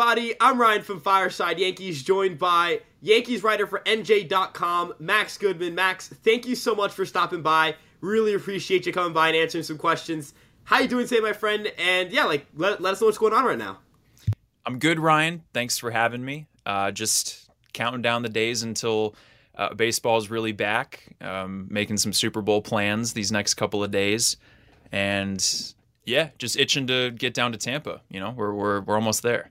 everybody? I'm Ryan from Fireside Yankees, joined by Yankees writer for NJ.com, Max Goodman. Max, thank you so much for stopping by. Really appreciate you coming by and answering some questions. How you doing today, my friend? And yeah, like let, let us know what's going on right now. I'm good, Ryan. Thanks for having me. Uh, just counting down the days until uh, baseball is really back. Um, making some Super Bowl plans these next couple of days, and yeah, just itching to get down to Tampa. You know, we're we're we're almost there.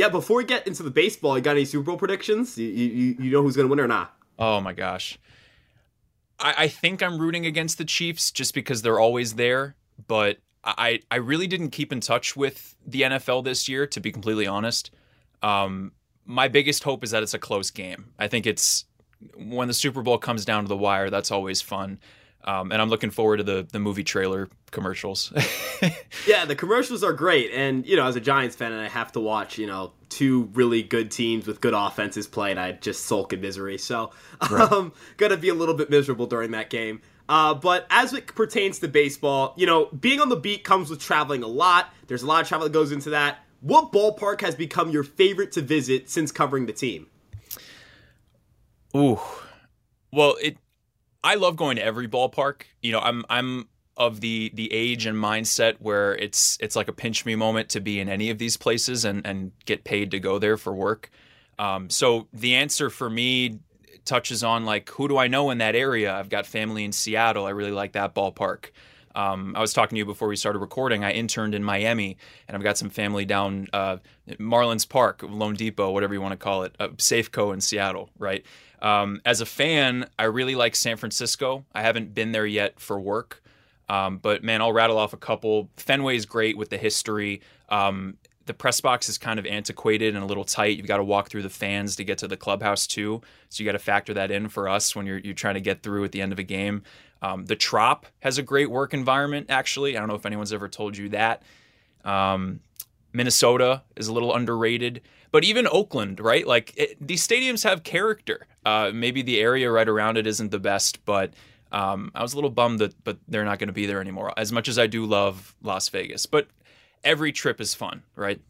Yeah, before we get into the baseball, you got any Super Bowl predictions? You you, you know who's going to win or not? Oh my gosh. I, I think I'm rooting against the Chiefs just because they're always there, but I, I really didn't keep in touch with the NFL this year, to be completely honest. Um, my biggest hope is that it's a close game. I think it's when the Super Bowl comes down to the wire, that's always fun. Um, and I'm looking forward to the the movie trailer commercials. yeah, the commercials are great, and you know, as a Giants fan, and I have to watch, you know, two really good teams with good offenses play, and I just sulk in misery. So, right. um, gonna be a little bit miserable during that game. Uh, but as it pertains to baseball, you know, being on the beat comes with traveling a lot. There's a lot of travel that goes into that. What ballpark has become your favorite to visit since covering the team? Ooh, well, it I love going to every ballpark. You know, I'm I'm of the the age and mindset where it's it's like a pinch me moment to be in any of these places and and get paid to go there for work. Um, so the answer for me touches on like who do I know in that area? I've got family in Seattle. I really like that ballpark. Um, I was talking to you before we started recording. I interned in Miami, and I've got some family down uh, Marlins Park, loanDepot, whatever you want to call it, uh, Safeco in Seattle, right? Um, as a fan, I really like San Francisco. I haven't been there yet for work, um, but man, I'll rattle off a couple. Fenway is great with the history. Um, the press box is kind of antiquated and a little tight. You've got to walk through the fans to get to the clubhouse too, so you got to factor that in for us when you're you're trying to get through at the end of a game. Um, the Trop has a great work environment. Actually, I don't know if anyone's ever told you that. Minnesota is a little underrated. But even Oakland, right? Like it, these stadiums have character. Uh, maybe the area right around it isn't the best, but um, I was a little bummed that, but they're not going to be there anymore. As much as I do love Las Vegas, but every trip is fun, right?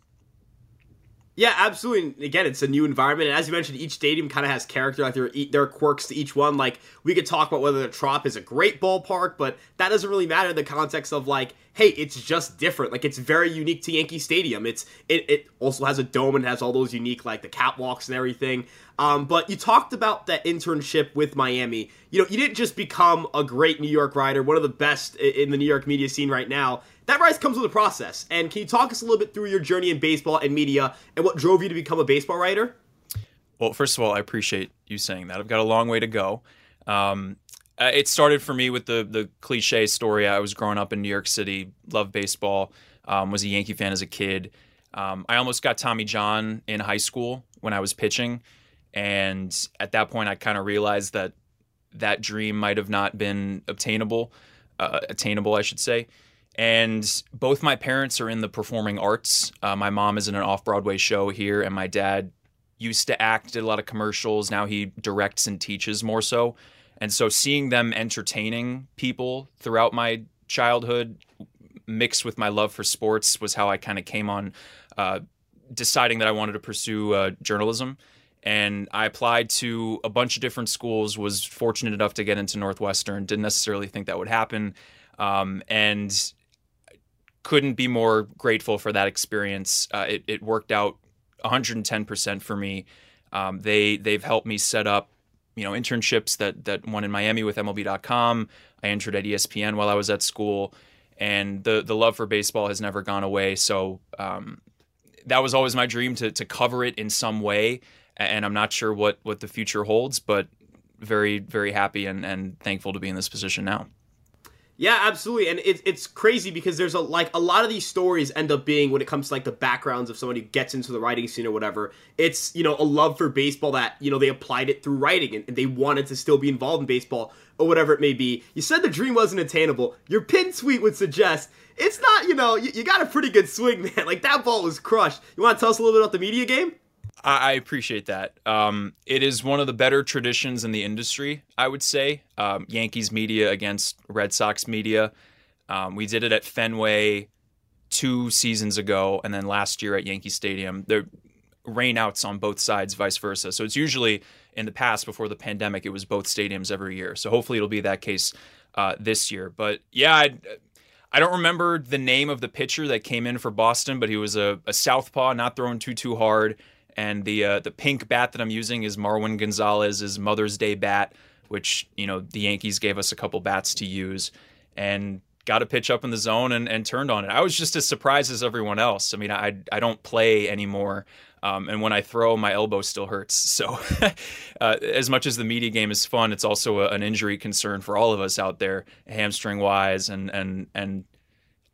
Yeah, absolutely. again, it's a new environment, and as you mentioned, each stadium kind of has character. Like there, there are quirks to each one. Like we could talk about whether the Trop is a great ballpark, but that doesn't really matter in the context of like hey, it's just different. Like it's very unique to Yankee Stadium. It's it, it also has a dome and has all those unique like the catwalks and everything. Um, but you talked about that internship with Miami. You know, you didn't just become a great New York writer, one of the best in the New York media scene right now. That rise comes with a process. And can you talk us a little bit through your journey in baseball and media and what drove you to become a baseball writer? Well, first of all, I appreciate you saying that. I've got a long way to go. Um, uh, it started for me with the the cliche story. I was growing up in New York City, loved baseball, um, was a Yankee fan as a kid. Um, I almost got Tommy John in high school when I was pitching, and at that point, I kind of realized that that dream might have not been obtainable, uh, attainable, I should say. And both my parents are in the performing arts. Uh, my mom is in an off Broadway show here, and my dad used to act, did a lot of commercials. Now he directs and teaches more so. And so seeing them entertaining people throughout my childhood mixed with my love for sports was how I kind of came on uh, deciding that I wanted to pursue uh, journalism. And I applied to a bunch of different schools, was fortunate enough to get into Northwestern, didn't necessarily think that would happen. Um, and couldn't be more grateful for that experience. Uh, it, it, worked out 110% for me. Um, they they've helped me set up you know internships that that one in Miami with MLB.com. I entered at ESPN while I was at school, and the the love for baseball has never gone away. So um, that was always my dream to to cover it in some way. And I'm not sure what what the future holds, but very very happy and and thankful to be in this position now. Yeah, absolutely, and it's it's crazy because there's a like a lot of these stories end up being when it comes to like the backgrounds of somebody who gets into the writing scene or whatever. It's you know a love for baseball that you know they applied it through writing and, and they wanted to still be involved in baseball or whatever it may be. You said the dream wasn't attainable. Your pin tweet would suggest it's not. You know, you, you got a pretty good swing, man. Like that ball was crushed. You want to tell us a little bit about the media game? I, appreciate that. Um, it is one of the better traditions in the industry, I would say. Um, Yankees media against Red Sox media. Um, we did it at Fenway two seasons ago, and then last year at Yankee Stadium. There rainouts on both sides, vice versa. So it's usually in the past before the pandemic, it was both stadiums every year. So hopefully it'll be that case uh, this year. But yeah, I, I don't remember the name of the pitcher that came in for Boston, but he was a, a southpaw, not throwing too too hard. And the uh, the pink bat that I'm using is Marwin Gonzalez's Mother's Day bat, which you know the Yankees gave us a couple bats to use, and got a pitch up in the zone and, and turned on it. I was just as surprised as everyone else. I mean, I I don't play anymore. Um, and when I throw, my elbow still hurts. So, uh, as much as the media game is fun, it's also a, an injury concern for all of us out there, hamstring wise, and and and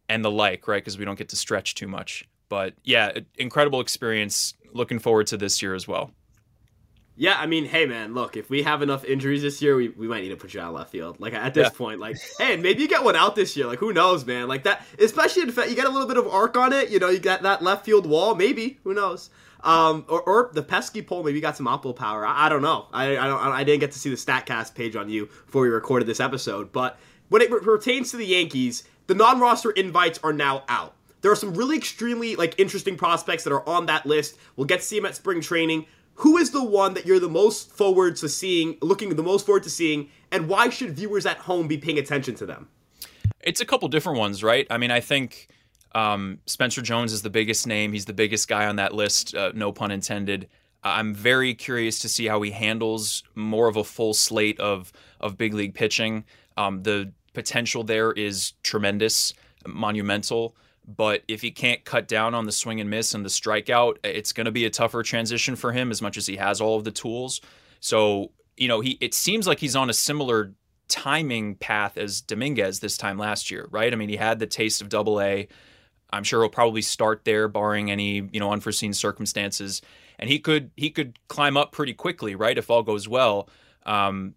and the like, right? Because we don't get to stretch too much. But yeah, incredible experience. Looking forward to this year as well. Yeah, I mean, hey man, look, if we have enough injuries this year, we, we might need to put you out left field. Like at this yeah. point, like, hey, maybe you get one out this year. Like, who knows, man? Like that, especially in fact, you get a little bit of arc on it. You know, you got that left field wall. Maybe who knows? Um, or, or the pesky pole maybe you got some oppo power. I, I don't know. I, I don't. I didn't get to see the Statcast page on you before we recorded this episode. But when it pertains to the Yankees, the non-roster invites are now out. There are some really extremely like interesting prospects that are on that list. We'll get to see them at spring training who is the one that you're the most forward to seeing, looking the most forward to seeing, and why should viewers at home be paying attention to them? It's a couple different ones, right? I mean, I think um, Spencer Jones is the biggest name. He's the biggest guy on that list, uh, no pun intended. I'm very curious to see how he handles more of a full slate of of big league pitching. Um, the potential there is tremendous, monumental. But if he can't cut down on the swing and miss and the strikeout, it's going to be a tougher transition for him as much as he has all of the tools. So, you know, he it seems like he's on a similar timing path as Dominguez this time last year, right? I mean, he had the taste of double A. I'm sure he'll probably start there barring any, you know, unforeseen circumstances. And he could he could climb up pretty quickly, right, if all goes well. Um,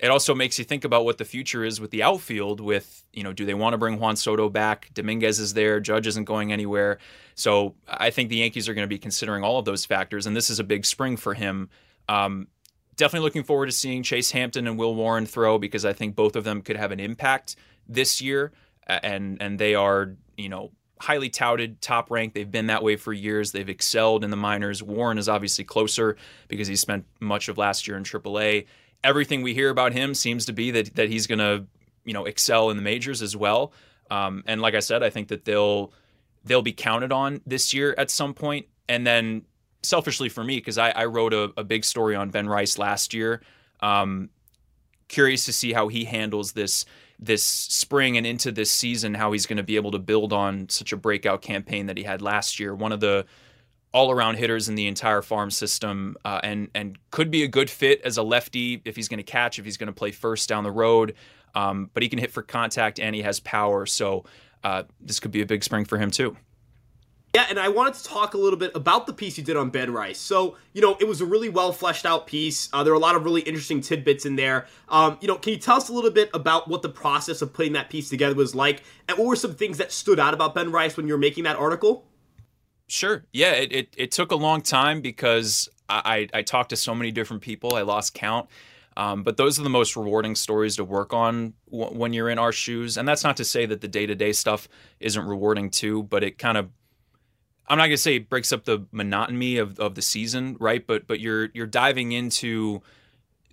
it also makes you think about what the future is with the outfield with you know do they want to bring juan soto back dominguez is there judge isn't going anywhere so i think the yankees are going to be considering all of those factors and this is a big spring for him um, definitely looking forward to seeing chase hampton and will warren throw because i think both of them could have an impact this year and and they are you know highly touted, top ranked. They've been that way for years. They've excelled in the minors. Warren is obviously closer because he spent much of last year in AAA everything we hear about him seems to be that that he's going to you know excel in the majors as well. Um, and like I said, I think that they'll they'll be counted on this year at some point. And then selfishly for me, because I, I, wrote a, a, big story on Ben Rice last year. Um, curious to see how he handles this this spring and into this season, how he's going to be able to build on such a breakout campaign that he had last year. One of the all around hitters in the entire farm system uh, and and could be a good fit as a lefty if he's going to catch if he's going to play first down the road um, but he can hit for contact and he has power so uh, this could be a big spring for him too yeah, and I wanted to talk a little bit about the piece you did on Ben Rice. So, you know, it was a really well fleshed out piece. Uh, there are a lot of really interesting tidbits in there. Um, you know, can you tell us a little bit about what the process of putting that piece together was like, and what were some things that stood out about Ben Rice when you were making that article? Sure. Yeah, it, it, it took a long time because I, I, I talked to so many different people. I lost count. Um, but those are the most rewarding stories to work on w- when you're in our shoes. And that's not to say that the day to day stuff isn't rewarding too, but it kind of I'm not gonna say it breaks up the monotony of, of the season, right? But but you're you're diving into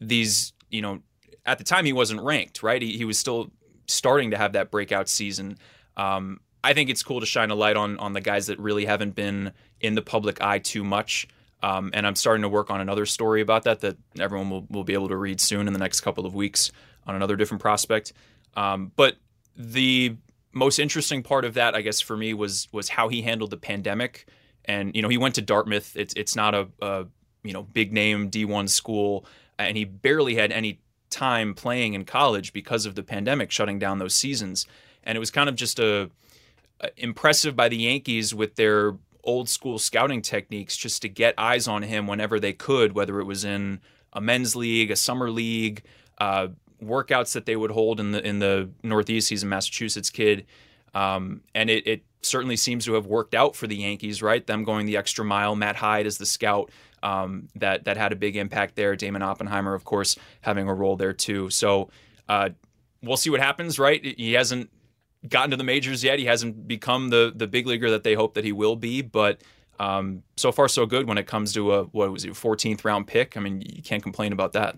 these, you know, at the time he wasn't ranked, right? He, he was still starting to have that breakout season. Um, I think it's cool to shine a light on on the guys that really haven't been in the public eye too much. Um, and I'm starting to work on another story about that that everyone will, will be able to read soon in the next couple of weeks on another different prospect. Um, but the most interesting part of that, I guess, for me was was how he handled the pandemic. And you know, he went to Dartmouth. It's it's not a, a you know big name D1 school, and he barely had any time playing in college because of the pandemic shutting down those seasons. And it was kind of just a impressive by the Yankees with their old school scouting techniques just to get eyes on him whenever they could, whether it was in a men's league, a summer league, uh, workouts that they would hold in the in the Northeast. He's a Massachusetts kid, um, and it, it, certainly seems to have worked out for the Yankees. Right, them going the extra mile. Matt Hyde as the scout um, that that had a big impact there. Damon Oppenheimer, of course, having a role there too. So. Uh, we'll see what happens, right? He hasn't gotten to the majors yet. He hasn't become the the big leaguer that they hope that he will be, but um, so far so good when it comes to a what was it, 14th round pick. I mean, you can't complain about that.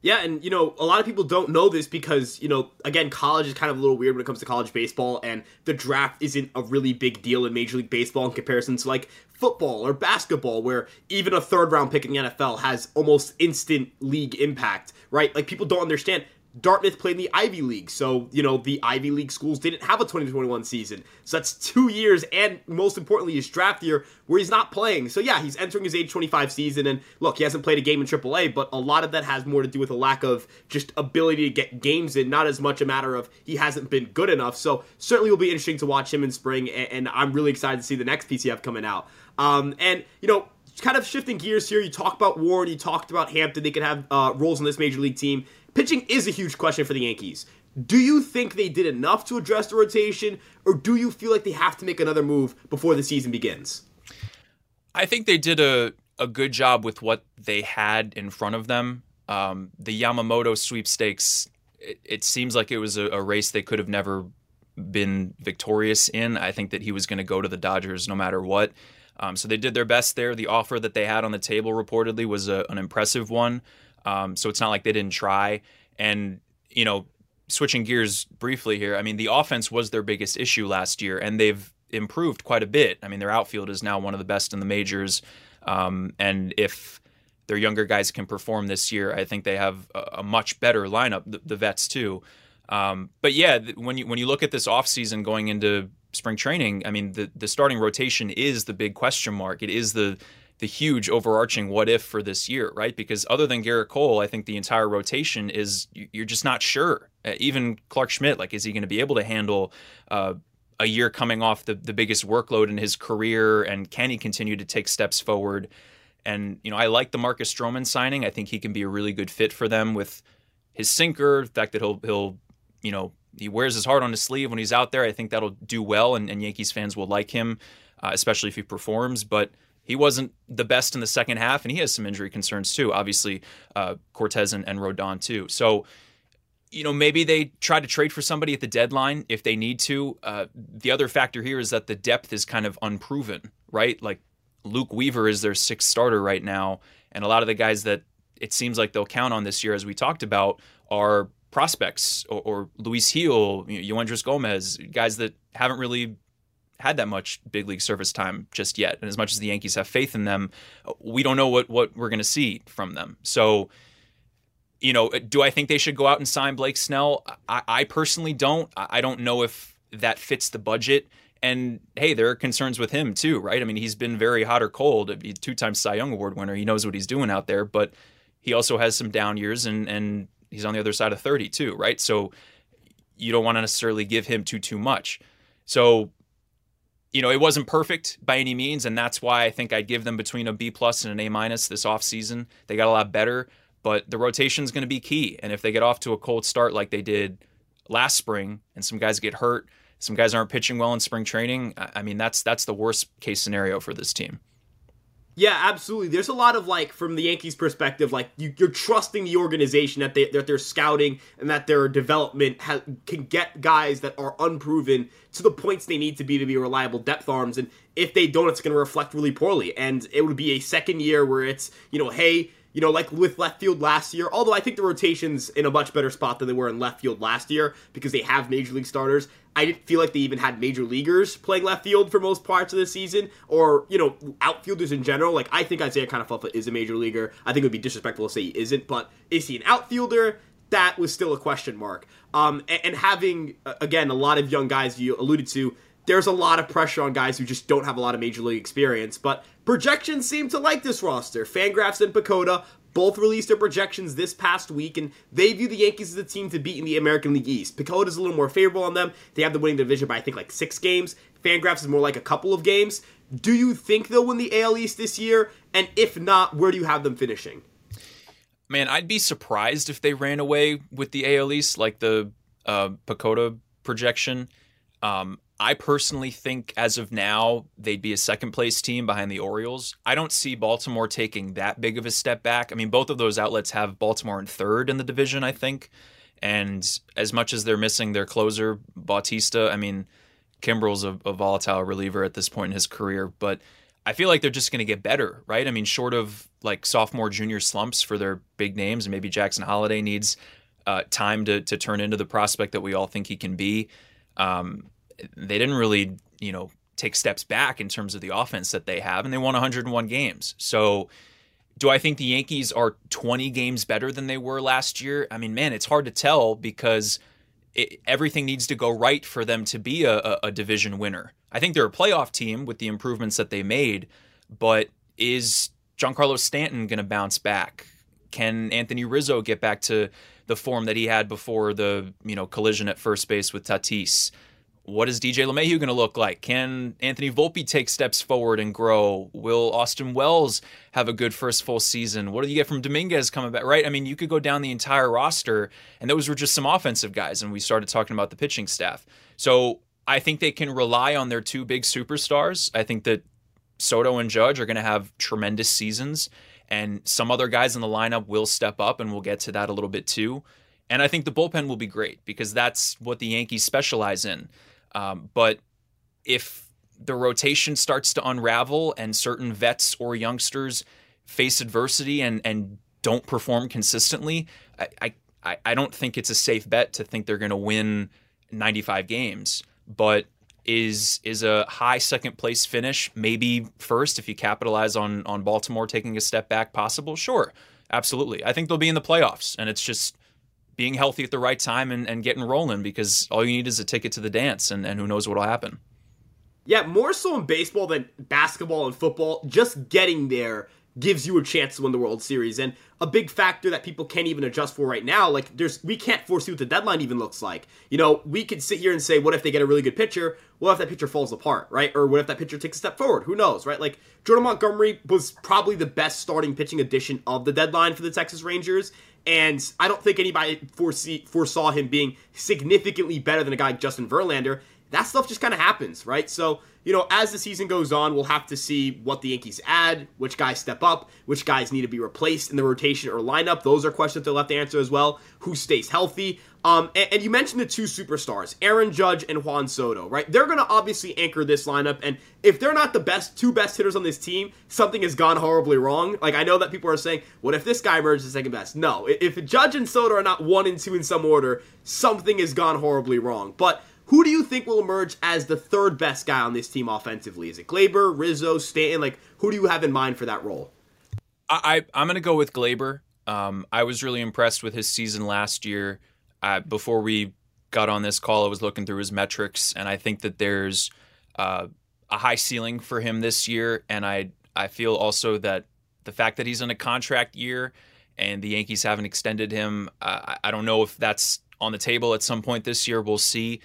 Yeah, and you know, a lot of people don't know this because, you know, again, college is kind of a little weird when it comes to college baseball, and the draft isn't a really big deal in Major League Baseball in comparison to like football or basketball, where even a third round pick in the NFL has almost instant league impact, right? Like people don't understand Dartmouth played in the Ivy League, so you know the Ivy League schools didn't have a 2021 season. So that's two years, and most importantly, his draft year where he's not playing. So yeah, he's entering his age 25 season, and look, he hasn't played a game in AAA, but a lot of that has more to do with a lack of just ability to get games in, not as much a matter of he hasn't been good enough. So certainly will be interesting to watch him in spring, and, I'm really excited to see the next PCF coming out. Um, and you know, kind of shifting gears here, you talk about Warren, you talked about Hampton, they could have uh, roles in this major league team. Pitching is a huge question for the Yankees. Do you think they did enough to address the rotation, or do you feel like they have to make another move before the season begins? I think they did a, a good job with what they had in front of them. Um, the Yamamoto sweepstakes, it, it, seems like it was a, a race they could have never been victorious in. I think that he was going to go to the Dodgers no matter what. Um, so they did their best there. The offer that they had on the table reportedly was a, an impressive one. Um, so it's not like they didn't try. And, you know, switching gears briefly here, I mean, the offense was their biggest issue last year, and they've improved quite a bit. I mean, their outfield is now one of the best in the majors. Um, and if their younger guys can perform this year, I think they have a, a much better lineup, the, the vets too. Um, but yeah, when you when you look at this offseason going into spring training, I mean, the the starting rotation is the big question mark. It is the the huge overarching what if for this year, right? Because other than Gerrit Cole, I think the entire rotation is you're just not sure. Uh, even Clarke Schmidt, like, is he going to be able to handle uh, a year coming off the, the biggest workload in his career? And can he continue to take steps forward? And, you know, I like the Marcus Stroman signing. I think he can be a really good fit for them with his sinker, the fact that he'll, he'll, you know, he wears his heart on his sleeve when he's out there. I think that'll do well, and, and Yankees fans will like him, uh, especially if he performs. But he wasn't the best in the second half, and he has some injury concerns too. Obviously, uh, Cortes and, and Rodon too. So, you know, maybe they try to trade for somebody at the deadline if they need to. Uh, the other factor here is that the depth is kind of unproven, right? Like Luke Weaver is their sixth starter right now, and a lot of the guys that it seems like they'll count on this year, as we talked about, are prospects or, or Luis Gil, you know, Gomez, guys that haven't really had that much big league service time just yet. And as much as the Yankees have faith in them, we don't know what what we're going to see from them. So, you know, do I think they should go out and sign Blake Snell? I, I personally don't. I don't know if that fits the budget. And hey, there are concerns with him too, right? I mean, he's been very hot or cold. Two times Cy Young Award winner. He knows what he's doing out there, but he also has some down years, and and he's on the other side of thirty too, right? So you don't want to necessarily give him too too much. So you know, it wasn't perfect by any means, and that's why I think I'd give them between a B plus and an A minus this offseason. They got a lot better, but the rotation is going to be key. And if they get off to a cold start like they did last spring, and some guys get hurt, some guys aren't pitching well in spring training, I mean that's that's the worst case scenario for this team. Yeah, absolutely. There's a lot of like from the Yankees' perspective, like you, are trusting the organization that they that they're scouting and that their development ha- can get guys that are unproven to the points they need to be to be reliable depth arms. And if they don't, it's going to reflect really poorly. And it would be a second year where it's you know, hey, you know, like with left field last year, although I think the rotation's in a much better spot than they were in left field last year because they have major league starters. I didn't feel like they even had major leaguers playing left field for most parts of the season, or you know, outfielders in general. Like I think Isaiah Kiner-Falefa is a major leaguer. I think it would be disrespectful to say he isn't, but is he an outfielder? That was still a question mark. Um, and, and having again a lot of young guys you alluded to, there's a lot of pressure on guys who just don't have a lot of major league experience. But projections seem to like this roster. Fangraphs and PECOTA both released their projections this past week, and they view the Yankees as the team to beat in the American League East. PECOTA is a little more favorable on them. They have the winning division by, I think, like six games. Fangraphs is more like a couple of games. Do you think they'll win the AL East this year? And if not, where do you have them finishing? Man, I'd be surprised if they ran away with the AL East like the uh, PECOTA projection. Um, I personally think as of now, they'd be a second place team behind the Orioles. I don't see Baltimore taking that big of a step back. I mean, both of those outlets have Baltimore in third in the division, I think. And as much as they're missing their closer, Bautista, I mean, Kimbrel's a, a volatile reliever at this point in his career, but I feel like they're just going to get better, right? I mean, short of like sophomore, junior slumps for their big names, and maybe Jackson Holliday needs uh, time to to turn into the prospect that we all think he can be. Um, they didn't really, you know, take steps back in terms of the offense that they have, and they won 101 games. So, do I think the Yankees are 20 games better than they were last year? I mean, man, it's hard to tell because it, everything needs to go right for them to be a, a, division winner. I think they're a playoff team with the improvements that they made, but is Giancarlo Stanton going to bounce back? Can Anthony Rizzo get back to the form that he had before the you know collision at first base with Tatis? What is DJ LeMahieu going to look like? Can Anthony Volpe take steps forward and grow? Will Austin Wells have a good first full season? What do you get from Dominguez coming back? Right? I mean, you could go down the entire roster, and those were just some offensive guys, and we started talking about the pitching staff. So I think they can rely on their two big superstars. I think that Soto and Judge are going to have tremendous seasons, and some other guys in the lineup will step up, and we'll get to that a little bit too. And I think the bullpen will be great because that's what the Yankees specialize in. Um, but if the rotation starts to unravel and certain vets or youngsters face adversity and and don't perform consistently, I I, I don't think it's a safe bet to think they're going to win 95 games. But is is a high second place finish maybe first if you capitalize on on Baltimore taking a step back possible? Sure, absolutely. I think they'll be in the playoffs, and it's just being healthy at the right time and, and getting rolling because all you need is a ticket to the dance and, and who knows what'll happen. Yeah, more so in baseball than basketball and football, just getting there gives you a chance to win the World Series. And a big factor that people can't even adjust for right now, like there's we can't foresee what the deadline even looks like. You know, we could sit here and say, what if they get a really good pitcher? What if that pitcher falls apart, right? Or what if that pitcher takes a step forward? Who knows, right? Like Jordan Montgomery was probably the best starting pitching addition of the deadline for the Texas Rangers. And I don't think anybody foresee, foresaw him being significantly better than a guy like Justin Verlander. That stuff just kind of happens, right? So, you know, as the season goes on, we'll have to see what the Yankees add, which guys step up, which guys need to be replaced in the rotation or lineup. Those are questions they'll have to answer as well. Who stays healthy? Um, and, and, you mentioned the two superstars, Aaron Judge and Juan Soto, right? They're going to obviously anchor this lineup, and if they're not the best two best hitters on this team, something has gone horribly wrong. Like I know that people are saying, "What if this guy emerges second best?" No, if Judge and Soto are not one and two in some order, something has gone horribly wrong. But who do you think will emerge as the third best guy on this team offensively? Is it Gleyber, Rizzo, Stanton? Like who do you have in mind for that role? I, I am to go with Gleyber. Um, I was really impressed with his season last year uh, before we got on this call, I was looking through his metrics, and I think that there's uh, a high ceiling for him this year. And I I feel also that the fact that he's in a contract year and the Yankees haven't extended him, uh, I don't know if that's on the table at some point this year. We'll see,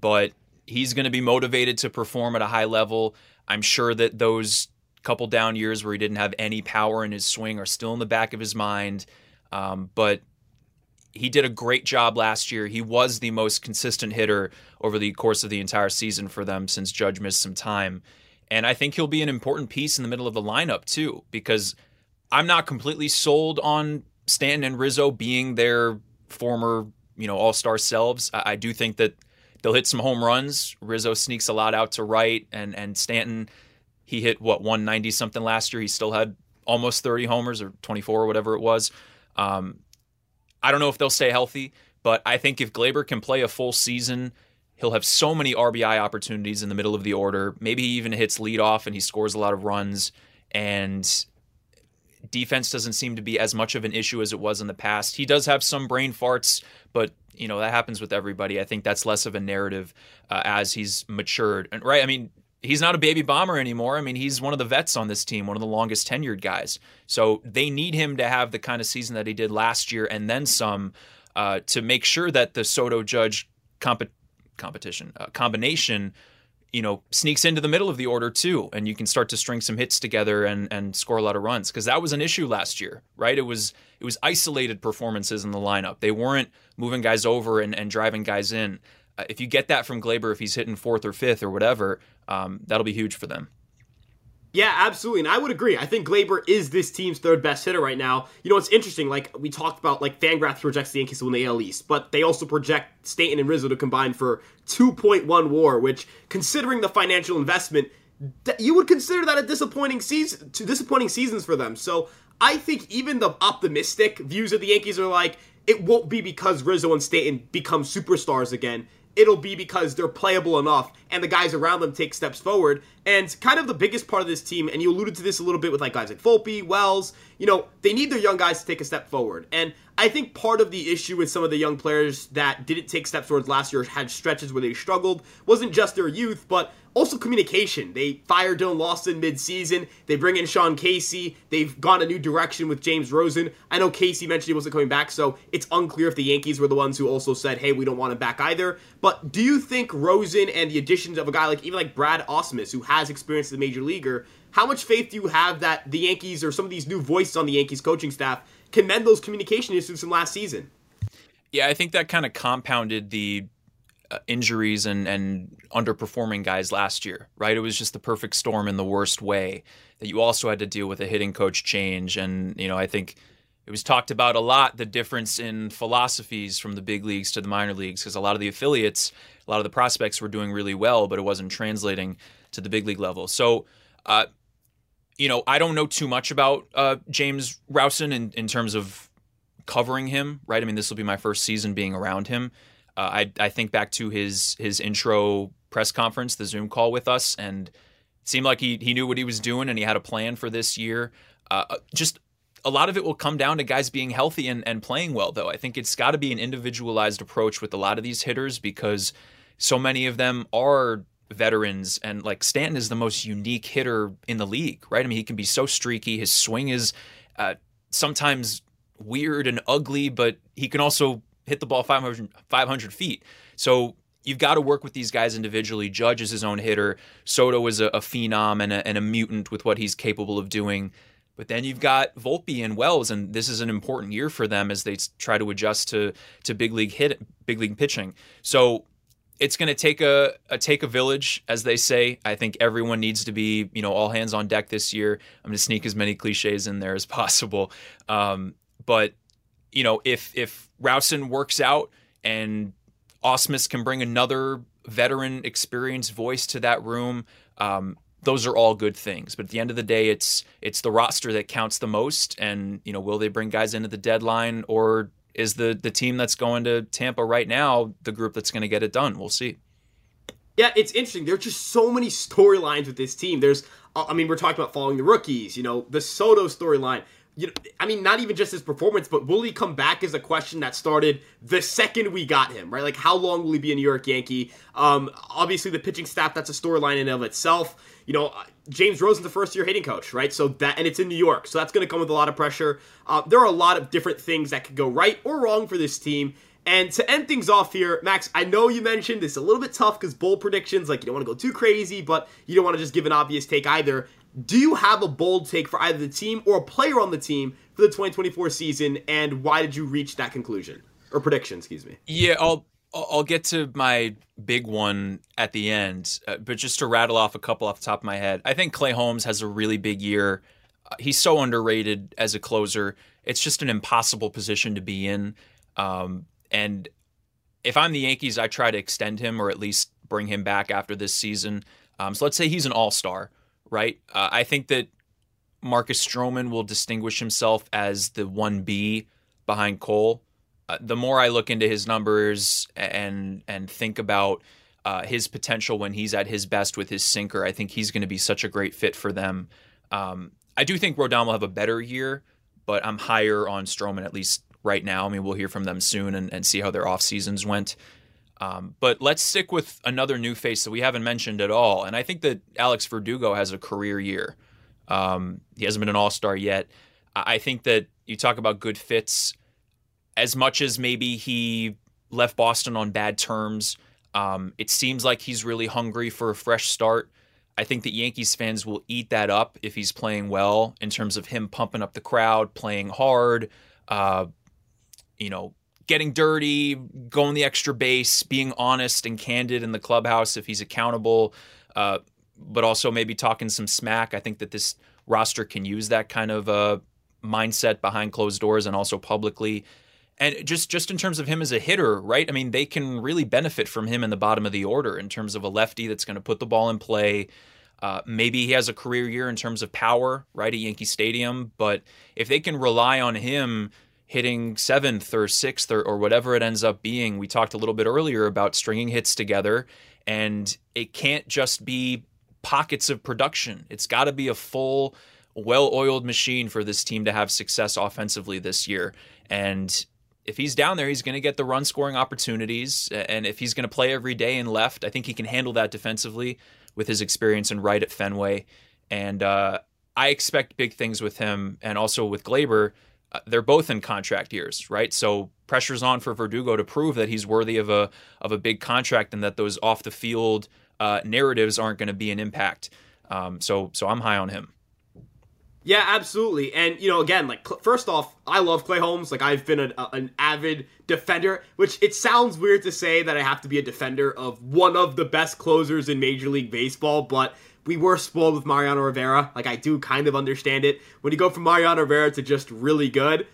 but he's going to be motivated to perform at a high level. I'm sure that those couple down years where he didn't have any power in his swing are still in the back of his mind. Um, but he did a great job last year. He was the most consistent hitter over the course of the entire season for them since Judge missed some time. And I think he'll be an important piece in the middle of the lineup too, because I'm not completely sold on Stanton and Rizzo being their former, you know, all-star selves. I, I do think that they'll hit some home runs. Rizzo sneaks a lot out to right, and and Stanton, he hit what 190 something last year. He still had almost 30 homers or 24 or whatever it was. Um, I don't know if they'll stay healthy, but I think if Gleyber can play a full season, he'll have so many RBI opportunities in the middle of the order. Maybe he even hits leadoff and he scores a lot of runs. And defense doesn't seem to be as much of an issue as it was in the past. He does have some brain farts, but you know that happens with everybody. I think that's less of a narrative uh, as he's matured. And right, I mean, he's not a baby bomber anymore. I mean, he's one of the vets on this team, one of the longest tenured guys. So they need him to have the kind of season that he did last year and then some uh, to make sure that the Soto Judge comp- competition uh, combination, you know, sneaks into the middle of the order too, and you can start to string some hits together and and score a lot of runs because that was an issue last year, right? It was it was isolated performances in the lineup. They weren't moving guys over and, and driving guys in. Uh, if you get that from Gleyber, if he's hitting fourth or fifth or whatever, um, that'll be huge for them. Yeah, absolutely. And I would agree. I think Gleyber is this team's third best hitter right now. You know, it's interesting. Like, we talked about, like, Fangraph projects the Yankees to win the AL East, but they also project Stanton and Rizzo to combine for 2.1 war, which, considering the financial investment, you would consider that a disappointing season, disappointing seasons for them. So I think even the optimistic views of the Yankees are like, it won't be because Rizzo and Stanton become superstars again it'll be because they're playable enough and the guys around them take steps forward. And kind of the biggest part of this team, and you alluded to this a little bit with like guys like Volpe, Wells, you know, they need their young guys to take a step forward. And I think part of the issue with some of the young players that didn't take steps towards last year had stretches where they struggled wasn't just their youth, but also communication. They fired Dillon Lawson mid-season. They bring in Sean Casey. They've gone a new direction with James Rowson. I know Casey mentioned he wasn't coming back, so it's unclear if the Yankees were the ones who also said, "Hey, we don't want him back either." But do you think Rowson and the additions of a guy like even like Brad Ausmus, who has experience as a major leaguer, how much faith do you have that the Yankees or some of these new voices on the Yankees coaching staff can mend those communication issues from last season? Yeah, I think that kind of compounded the uh, injuries and, and underperforming guys last year, right? It was just the perfect storm in the worst way that you also had to deal with a hitting coach change. And, you know, I think it was talked about a lot the difference in philosophies from the big leagues to the minor leagues because a lot of the affiliates, a lot of the prospects were doing really well, but it wasn't translating to the big league level. So, uh, you know, I don't know too much about uh, James Rowson in, in terms of covering him, right? I mean, this will be my first season being around him. Uh, I I think back to his his intro press conference, the Zoom call with us, and it seemed like he he knew what he was doing and he had a plan for this year. Uh, uh just a lot of it will come down to guys being healthy and, and playing well, though. I think it's got to be an individualized approach with a lot of these hitters because so many of them are veterans and like Stanton is the most unique hitter in the league, right? I mean, he can be so streaky. His swing is uh, sometimes weird and ugly, but he can also hit the ball 500, 500 feet. So you've got to work with these guys individually. Judge is his own hitter. Soto is a, a phenom and a, and a, mutant with what he's capable of doing. But then you've got Volpe and Wells, and this is an important year for them as they try to adjust to to big league hit, big league pitching. So it's going to take a, a take a village, as they say. I think everyone needs to be, you know, all hands on deck this year. I'm going to sneak as many cliches in there as possible. Um, but you know, if if Rowson works out and Ausmus can bring another veteran, experienced voice to that room, um, those are all good things. But at the end of the day, it's it's the roster that counts the most. And you know, will they bring guys into the deadline, or is the the team that's going to Tampa right now the group that's going to get it done? We'll see. Yeah, it's interesting. There's just so many storylines with this team. There's, I mean, we're talking about following the rookies. You know, the Soto storyline you know, I mean, not even just his performance, but will he come back is a question that started the second we got him, right? Like, how long will he be a New York Yankee? Um, obviously, the pitching staff, that's a storyline in of itself. You know, uh, James Rowson's the first year hitting coach, right? So that, and it's in New York. So that's going to come with a lot of pressure. Uh, there are a lot of different things that could go right or wrong for this team. And to end things off here, Max, I know you mentioned it's a little bit tough because bold predictions, like you don't want to go too crazy, but you don't want to just give an obvious take either. Do you have a bold take for either the team or a player on the team for the 2024 season, and why did you reach that conclusion or prediction? Excuse me. Yeah, I'll I'll get to my big one at the end, uh, but just to rattle off a couple off the top of my head, I think Clay Holmes has a really big year. Uh, he's so underrated as a closer. It's just an impossible position to be in. Um, and if I'm the Yankees, I try to extend him or at least bring him back after this season. Um, so let's say he's an all star right? Uh, I think that Marcus Stroman will distinguish himself as the 1B behind Cole. Uh, the more I look into his numbers and and think about uh, his potential when he's at his best with his sinker, I think he's going to be such a great fit for them. Um, I do think Rodon will have a better year, but I'm higher on Stroman at least right now. I mean, we'll hear from them soon and, and see how their off seasons went. Um, but let's stick with another new face that we haven't mentioned at all. And I think that Alex Verdugo has a career year. Um, he hasn't been an all star yet. I think that you talk about good fits, as much as maybe he left Boston on bad terms, um, it seems like he's really hungry for a fresh start. I think that Yankees fans will eat that up if he's playing well in terms of him pumping up the crowd, playing hard, uh, you know, getting dirty, going the extra base, being honest and candid in the clubhouse if he's accountable. Uh, but also maybe talking some smack. I think that this roster can use that kind of uh, mindset behind closed doors and also publicly. And just just in terms of him as a hitter, right? I mean, they can really benefit from him in the bottom of the order in terms of a lefty that's going to put the ball in play. Uh, maybe he has a career year in terms of power, right, at Yankee Stadium. But if they can rely on him hitting seventh or sixth or, or whatever it ends up being, we talked a little bit earlier about stringing hits together, and it can't just be pockets of production. It's got to be a full, well oiled machine for this team to have success offensively this year. And if he's down there, he's going to get the run scoring opportunities. And if he's going to play every day in left, I think he can handle that defensively with his experience in right at Fenway. And uh, I expect big things with him and also with Gleyber. Uh, they're both in contract years, right? So pressure's on for Verdugo to prove that he's worthy of a of a big contract and that those off the field uh, narratives aren't going to be an impact. Um, so so I'm high on him. Yeah, absolutely. And you know, again, like first off, I love Clay Holmes. Like I've been a, a, an avid defender, which it sounds weird to say that I have to be a defender of one of the best closers in Major League Baseball, but we were spoiled with Mariano Rivera. Like I do kind of understand it. When you go from Mariano Rivera to just really good,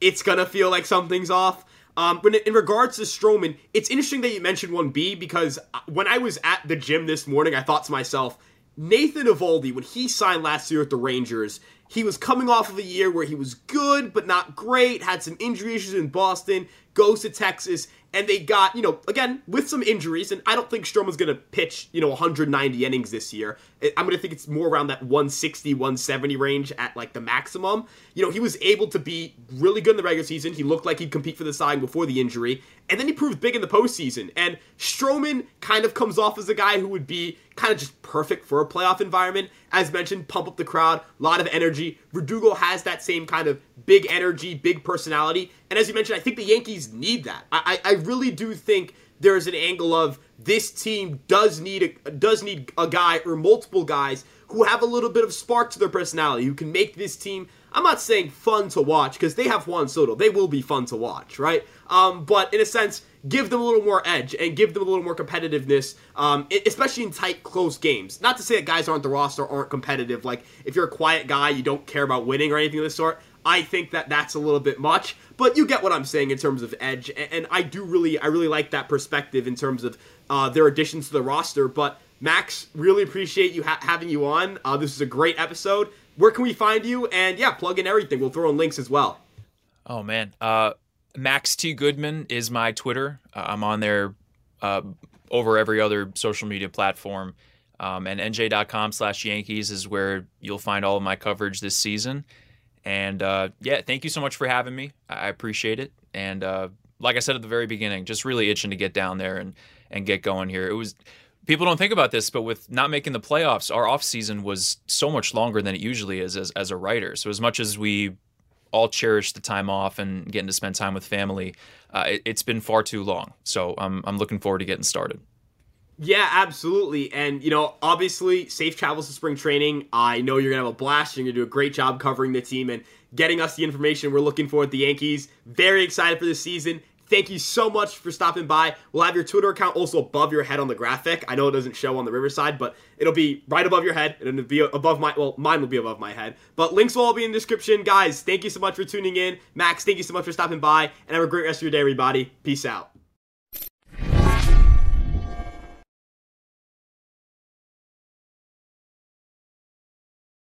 it's gonna feel like something's off. Um, but in regards to Stroman, it's interesting that you mentioned 1B because uh, when I was at the gym this morning, I thought to myself, Nathan Eovaldi, when he signed last year with the Rangers, he was coming off of a year where he was good but not great, had some injury issues in Boston, goes to Texas, and they got, you know, again, with some injuries, and I don't think Stroman's going to pitch, you know, 190 innings this year. I'm going to think it's more around that 160, 170 range at like the maximum. You know, he was able to be really good in the regular season. He looked like he'd compete for the Cy before the injury, and then he proved big in the postseason. And Stroman kind of comes off as a guy who would be kind of just perfect for a playoff environment. As mentioned, pump up the crowd, a lot of energy. Verdugo has that same kind of big energy, big personality. And as you mentioned, I think the Yankees need that. I, I really do think there's an angle of this team does need a does need a guy or multiple guys who have a little bit of spark to their personality, who can make this team. I'm not saying fun to watch because they have Juan Soto. They will be fun to watch, right? Um, but in a sense, give them a little more edge and give them a little more competitiveness, um, especially in tight, close games. Not to say that guys aren't the roster aren't competitive. Like if you're a quiet guy, you don't care about winning or anything of the sort. I think that that's a little bit much, but you get what I'm saying in terms of edge, and I do really, I really like that perspective in terms of uh, their additions to the roster. But Max, really appreciate you ha- having you on. Uh, this is a great episode. Where can we find you? And yeah, plug in everything. We'll throw in links as well. Oh man, uh, Max T Goodman is my Twitter. Uh, I'm on there uh, over every other social media platform. Um, and nj.com slash Yankees is where you'll find all of my coverage this season. And uh, yeah, thank you so much for having me. I appreciate it. And uh, like I said at the very beginning, just really itching to get down there and and get going here. It was people don't think about this, but with not making the playoffs, our off season was so much longer than it usually is as, as a writer. So as much as we all cherish the time off and getting to spend time with family, uh, it, has been far too long. So I'm I'm looking forward to getting started. Yeah, absolutely. And, you know, obviously, safe travels to spring training. I know you're going to have a blast. You're going to do a great job covering the team and getting us the information we're looking for at the Yankees. Very excited for this season. Thank you so much for stopping by. We'll have your Twitter account also above your head on the graphic. I know it doesn't show on the Riverside, but it'll be right above your head. And It'll be above my, well, mine will be above my head. But links will all be in the description. Guys, thank you so much for tuning in. Max, thank you so much for stopping by. And have a great rest of your day, everybody. Peace out.